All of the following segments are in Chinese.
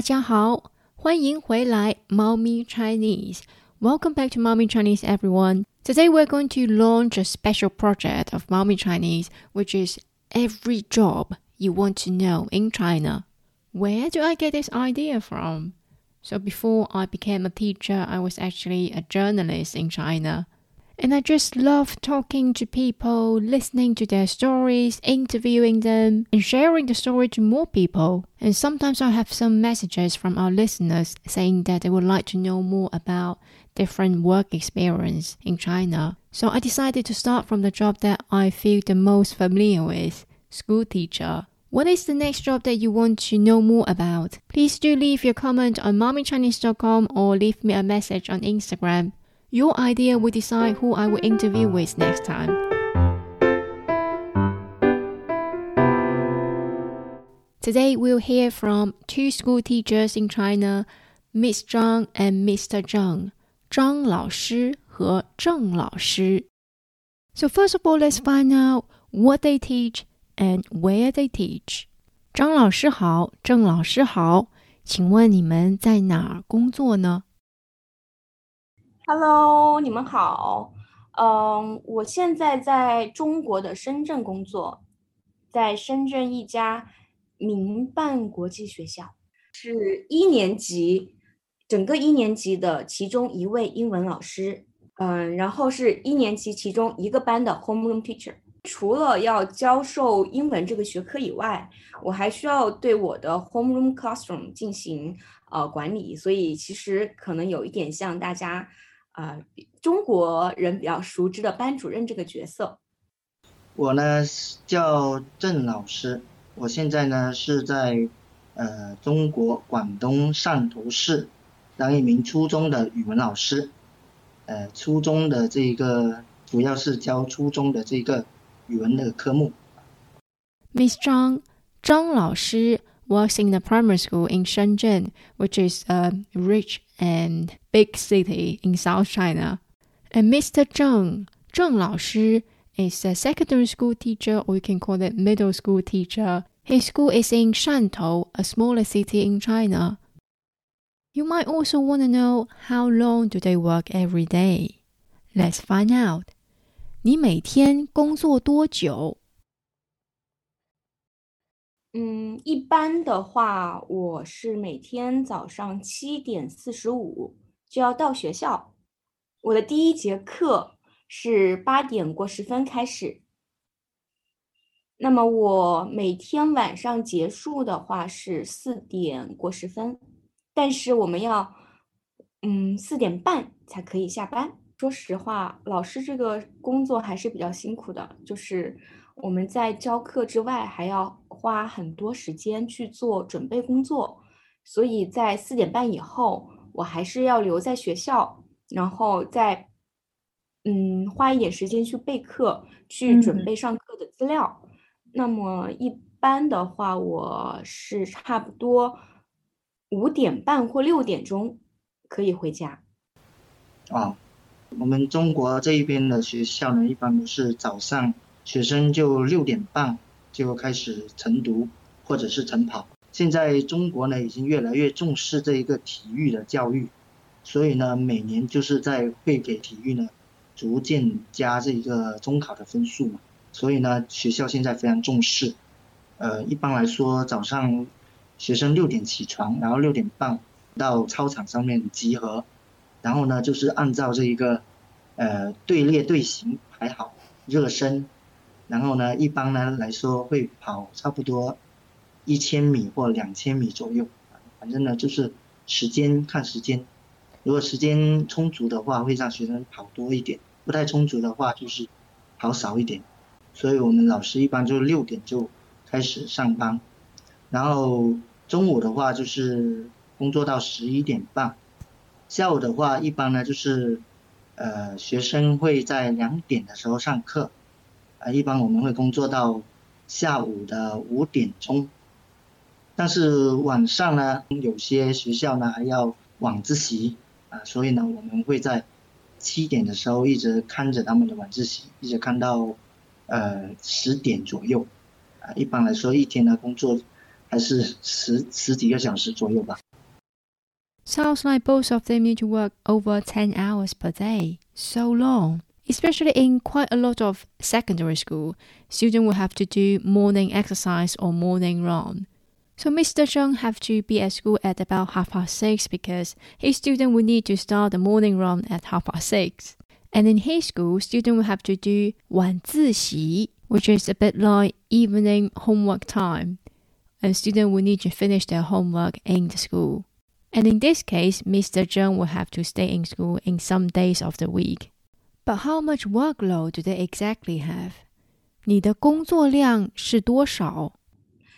大家好，欢迎回来 Mommy Chinese. Welcome back to Mommy Chinese, everyone. Today we're going to launch a special project of Mommy Chinese, which is every job you want to know in China. Where do I get this idea from? So before I became a teacher, I was actually a journalist in China. And I just love talking to people, listening to their stories, interviewing them, and sharing the story to more people. And sometimes I have some messages from our listeners saying that they would like to know more about different work experience in China. So I decided to start from the job that I feel the most familiar with, school teacher. What is the next job that you want to know more about? Please do leave your comment on mommychinese.com or leave me a message on Instagram. Your idea will decide who I will interview with next time. Today we'll hear from two school teachers in China, Miss Zhang and Mr. Zheng. 张老师和郑老师. So first of all, let's find out what they teach and where they teach. 张老师好，郑老师好，请问你们在哪儿工作呢 ？Hello，你们好。嗯，我现在在中国的深圳工作，在深圳一家民办国际学校，是一年级，整个一年级的其中一位英文老师。嗯，然后是一年级其中一个班的 homeroom teacher。除了要教授英文这个学科以外，我还需要对我的 homeroom classroom 进行呃管理，所以其实可能有一点像大家。啊，中国人比较熟知的班主任这个角色。我呢叫郑老师，我现在呢是在呃中国广东汕头市当一名初中的语文老师，呃初中的这个主要是教初中的这个语文的科目。Miss Zhang，张老师。works in the primary school in Shenzhen, which is a rich and big city in South China. And Mr. Zheng, Zheng 老师, is a secondary school teacher, or you can call it middle school teacher. His school is in Shantou, a smaller city in China. You might also want to know how long do they work every day. Let's find out. 你每天工作多久？ 嗯，一般的话，我是每天早上七点四十五就要到学校。我的第一节课是八点过十分开始。那么我每天晚上结束的话是四点过十分，但是我们要嗯四点半才可以下班。说实话，老师这个工作还是比较辛苦的，就是。我们在教课之外还要花很多时间去做准备工作，所以在四点半以后，我还是要留在学校，然后再嗯花一点时间去备课，去准备上课的资料。那么一般的话，我是差不多五点半或六点钟可以回家。啊，我们中国这一边的学校呢，一般都是早上。学生就六点半就开始晨读或者是晨跑。现在中国呢已经越来越重视这一个体育的教育，所以呢每年就是在会给体育呢逐渐加这一个中考的分数嘛。所以呢学校现在非常重视。呃，一般来说早上学生六点起床，然后六点半到操场上面集合，然后呢就是按照这一个呃队列队形排好热身。然后呢，一般呢来说会跑差不多一千米或两千米左右，反正呢就是时间看时间，如果时间充足的话，会让学生跑多一点；不太充足的话，就是跑少一点。所以我们老师一般就六点就开始上班，然后中午的话就是工作到十一点半，下午的话一般呢就是呃学生会在两点的时候上课。啊，一般我们会工作到下午的五点钟，但是晚上呢，有些学校呢还要晚自习啊，所以呢，我们会在七点的时候一直看着他们的晚自习，一直看到呃十点左右啊。一般来说，一天的工作还是十十几个小时左右吧。Sounds like both of them need to work over 10 hours per day. So long. Especially in quite a lot of secondary school, students will have to do morning exercise or morning run. So Mr. Zheng have to be at school at about half past six because his student will need to start the morning run at half past six. And in his school, student will have to do 晚自习, which is a bit like evening homework time. And student will need to finish their homework in the school. And in this case, Mr. Zheng will have to stay in school in some days of the week. But how much workload do they exactly have? 你的工作量是多少？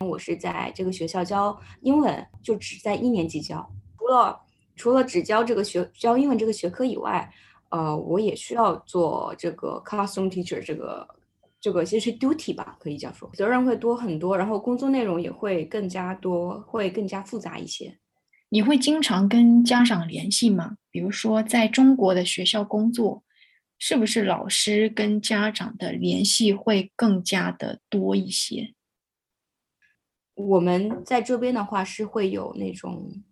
我是在这个学校教英文，就只在一年级教。除了除了只教这个学教英文这个学科以外，呃，我也需要做这个 classroom teacher 这个这个其实 duty 吧，可以这样说，责任会多很多，然后工作内容也会更加多，会更加复杂一些。你会经常跟家长联系吗？比如说，在中国的学校工作，是不是老师跟家长的联系会更加的多一些？我们在这边的话是会有那种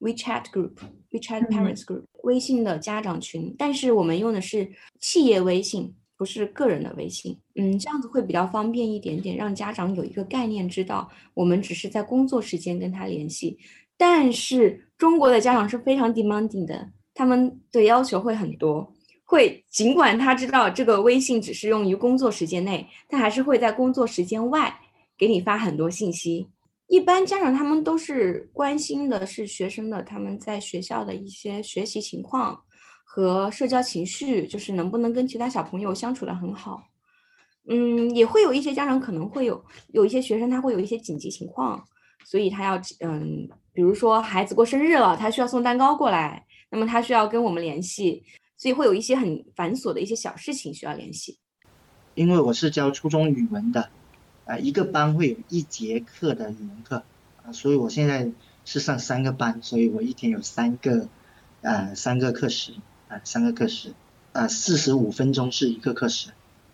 WeChat group、WeChat Parents group、微信的家长群，但是我们用的是企业微信，不是个人的微信。嗯，这样子会比较方便一点点，让家长有一个概念，知道我们只是在工作时间跟他联系。但是中国的家长是非常 demanding 的，他们的要求会很多，会尽管他知道这个微信只是用于工作时间内，他还是会在工作时间外给你发很多信息。一般家长他们都是关心的是学生的他们在学校的一些学习情况和社交情绪，就是能不能跟其他小朋友相处的很好。嗯，也会有一些家长可能会有有一些学生他会有一些紧急情况，所以他要嗯，比如说孩子过生日了，他需要送蛋糕过来，那么他需要跟我们联系，所以会有一些很繁琐的一些小事情需要联系。因为我是教初中语文的。啊，一个班会有一节课的语文课，啊，所以我现在是上三个班，所以我一天有三个，呃，三个课时，啊，三个课时，啊，四十五分钟是一个课时，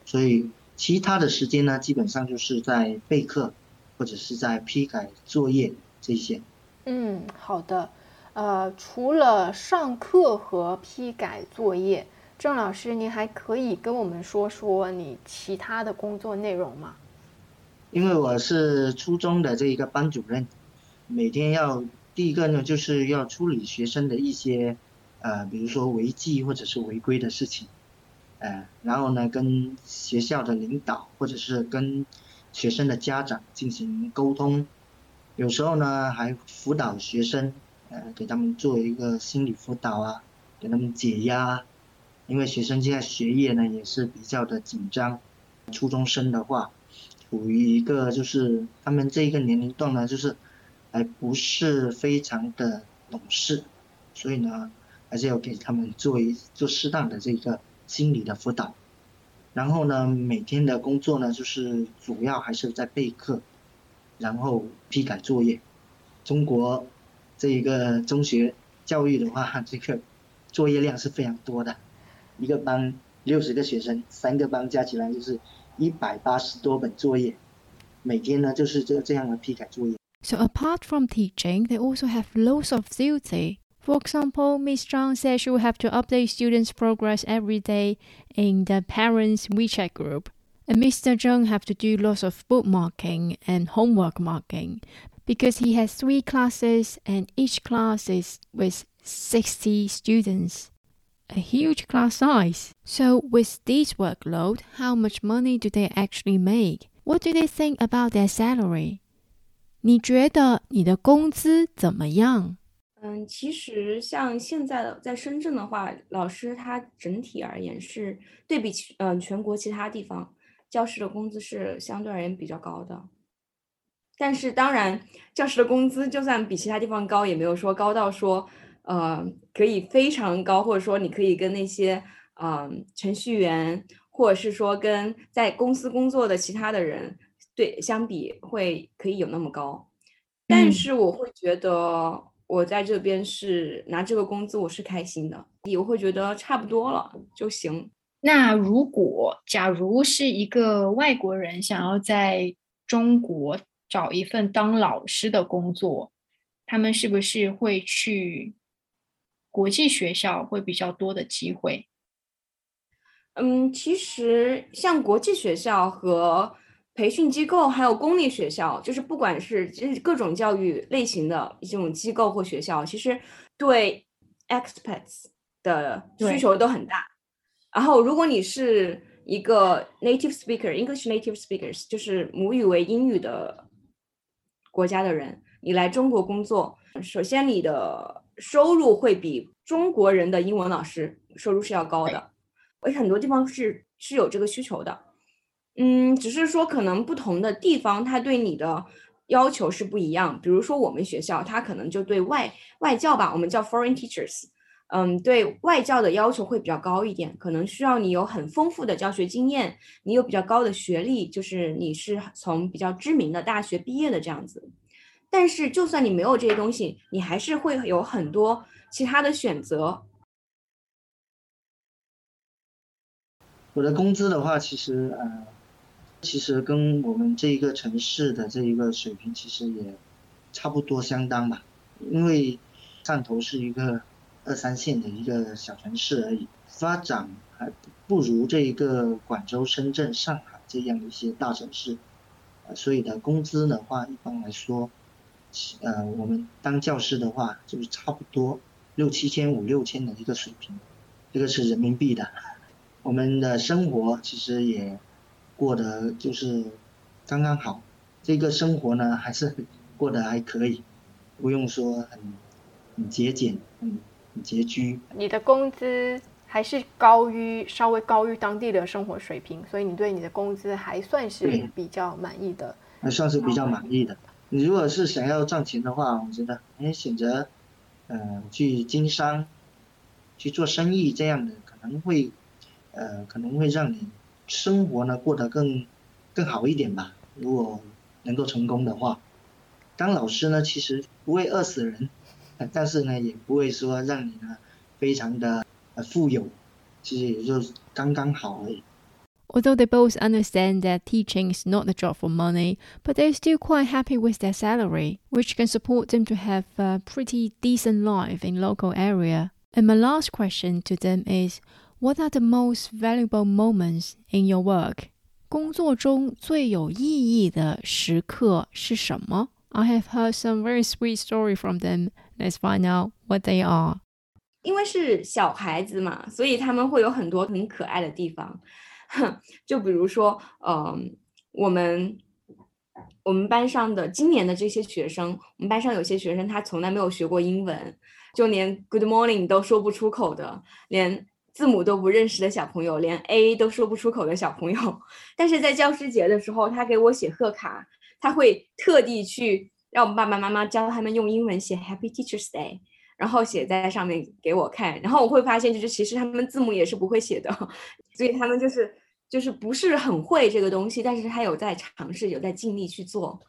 所以其他的时间呢，基本上就是在备课，或者是在批改作业这些。嗯，好的，呃，除了上课和批改作业，郑老师，您还可以跟我们说说你其他的工作内容吗？因为我是初中的这一个班主任，每天要第一个呢，就是要处理学生的一些，呃，比如说违纪或者是违规的事情，呃，然后呢，跟学校的领导或者是跟学生的家长进行沟通，有时候呢还辅导学生，呃，给他们做一个心理辅导啊，给他们解压，因为学生现在学业呢也是比较的紧张，初中生的话。处于一个就是他们这一个年龄段呢，就是还不是非常的懂事，所以呢，还是要给他们做一做适当的这个心理的辅导。然后呢，每天的工作呢，就是主要还是在备课，然后批改作业。中国这一个中学教育的话，这个作业量是非常多的，一个班六十个学生，三个班加起来就是。一百八十多本作业，每天呢就是这这样的批改作业。So apart from teaching, they also have loads of duty. For example, Miss Zhang said she will have to update students' progress every day in the parents' WeChat group. And Mr. Zheng have to do lots of bookmarking and homework marking because he has three classes and each class is with 60 students a huge class size. So, with this workload, how much money do they actually make? What do they think about their salary? 你觉得你的工资怎么样？嗯，其实像现在的在深圳的话，老师他整体而言是对比其嗯全国其他地方，教师的工资是相对而言比较高的。 但是当然，教师的工资就算比其他地方高，也没有说高到说呃，可以非常高，或者说你可以跟那些嗯程序员，或者是说跟在公司工作的其他的人对相比，会可以有那么高。但是我会觉得我在这边是拿这个工资，我是开心的，我会觉得差不多了就行。那如果假如是一个外国人想要在中国找一份当老师的工作，他们是不是会去？国际学校会比较多的机会？嗯，其实像国际学校和培训机构，还有公立学校，就是不管是各种教育类型的这种机构或学校，其实对 expats 的需求都很大。然后，如果你是一个 native speaker，English native speakers，就是母语为英语的国家的人，你来中国工作，首先你的收入会比中国人的英文老师收入是要高的。而且很多地方是是有这个需求的，嗯，只是说可能不同的地方，他对你的要求是不一样。比如说我们学校，他可能就对外外教吧，我们叫 foreign teachers，嗯，对外教的要求会比较高一点，可能需要你有很丰富的教学经验，你有比较高的学历，就是你是从比较知名的大学毕业的这样子。但是就算你没有这些东西，你还是会有很多其他的选择。我的工资的话，其实呃，其实跟我们这一个城市的这一个水平其实也差不多相当吧。因为汕头是一个二三线的一个小城市而已，发展还不如这一个广州、深圳、上海这样一些大城市，所以的工资的话，一般来说，呃，我们当教师的话，就是差不多六七千、五六千的一个水平，这个是人民币的。我们的生活其实也过得就是刚刚好，这个生活呢还是过得还可以，不用说很很节俭、很拮据。你的工资还是高于稍微高于当地的生活水平，所以你对你的工资还算是比较满意的。还算是比较满意的。你如果是想要赚钱的话，我觉得你选择嗯去经商、去做生意这样的可能会。呃，可能会让你生活呢过得更更好一点吧。如果能够成功的话，当老师呢其实不会饿死人，但是呢也不会说让你呢非常的呃富有，其实也就刚刚好而已。Although they both understand that teaching is not a job for money, but they're still quite happy with their salary, which can support them to have a pretty decent life in local area. And my last question to them is what are the most valuable moments in your work? 工作中最有意义的时刻是什么？I have heard some very sweet story from them. Let's find out what they are. 因为是小孩子嘛，所以他们会有很多很可爱的地方。就比如说，嗯，我们我们班上的今年的这些学生，我们班上有些学生他从来没有学过英文，就连 Good morning 都说不出口的，连字母都不认识的小朋友，连 A 都说不出口的小朋友，但是在教师节的时候，他给我写贺卡，他会特地去让我们爸爸妈妈教他们用英文写 Happy Teachers Day，然后写在上面给我看，然后我会发现，就是其实他们字母也是不会写的，所以他们就是就是不是很会这个东西，但是他有在尝试，有在尽力去做，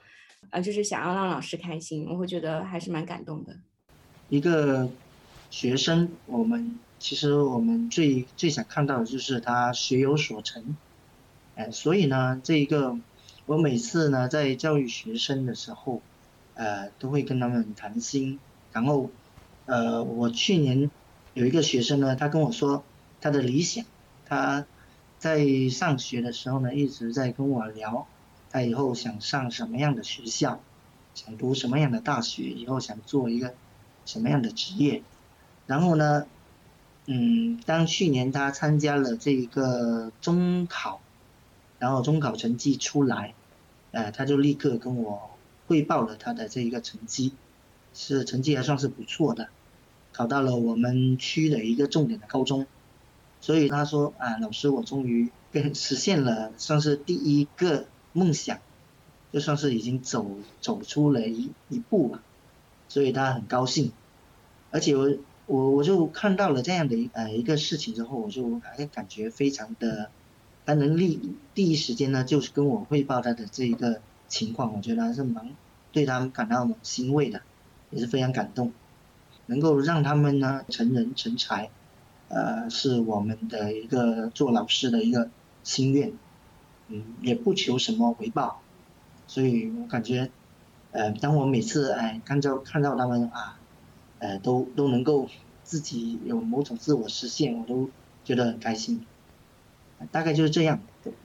呃，就是想要让老师开心，我会觉得还是蛮感动的。一个学生，我们。其实我们最最想看到的就是他学有所成，哎，所以呢，这一个我每次呢在教育学生的时候，呃，都会跟他们谈心。然后，呃，我去年有一个学生呢，他跟我说他的理想，他在上学的时候呢一直在跟我聊，他以后想上什么样的学校，想读什么样的大学，以后想做一个什么样的职业，然后呢。嗯，当去年他参加了这个中考，然后中考成绩出来，呃，他就立刻跟我汇报了他的这一个成绩，是成绩还算是不错的，考到了我们区的一个重点的高中，所以他说啊，老师，我终于跟 实现了，算是第一个梦想，就算是已经走走出了一一步了，所以他很高兴，而且我。我我就看到了这样的呃一个事情之后，我就还感觉非常的，他能立第一时间呢，就是跟我汇报他的这一个情况，我觉得还是蛮对他们感到欣慰的，也是非常感动，能够让他们呢成人成才，呃，是我们的一个做老师的一个心愿，嗯，也不求什么回报，所以我感觉，呃，当我每次哎看到看到他们啊。呃，都都能够自己有某种自我实现，我都觉得很开心。大概就是这样。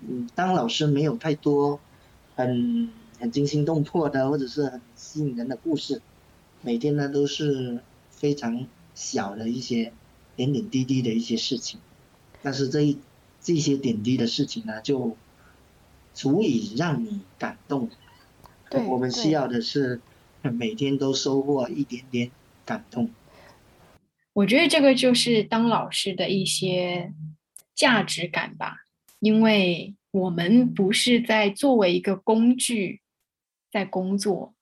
嗯，当老师没有太多很很惊心动魄的或者是很吸引人的故事，每天呢都是非常小的一些点点滴滴的一些事情，但是这一这些点滴的事情呢，就足以让你感动。对，我们需要的是每天都收获一点点感动。我觉得这个就是当老师的一些价值感吧，因为我们不是在作为一个工具在工作，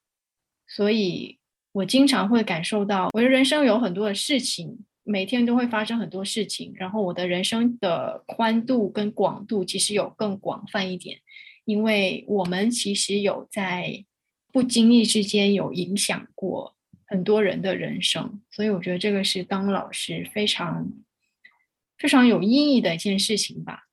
所以我经常会感受到我的人生有很多的事情，每天都会发生很多事情，然后我的人生的宽度跟广度其实有更广泛一点。因为我们其实有在不经意之间有影响过很多人的人生，所以我觉得这个是当老师非常非常有意义的一件事情吧。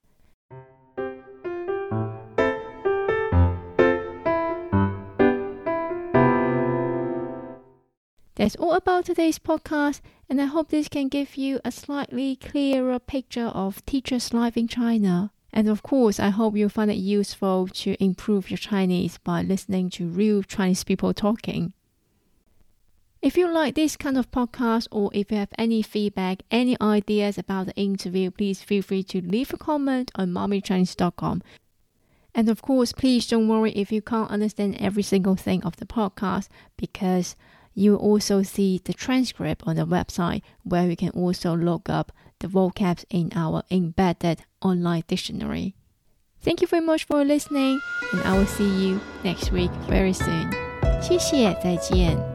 That's all about today's podcast, and I hope this can give you a slightly clearer picture of teachers' life in China. And of course, I hope you find it useful to improve your Chinese by listening to real Chinese people talking. If you like this kind of podcast or if you have any feedback, any ideas about the interview, please feel free to leave a comment on mommychinese.com. And of course, please don't worry if you can't understand every single thing of the podcast because you also see the transcript on the website where you can also look up the vocabs in our embedded online dictionary. Thank you very much for listening, and I will see you next week very soon. 谢谢，再见。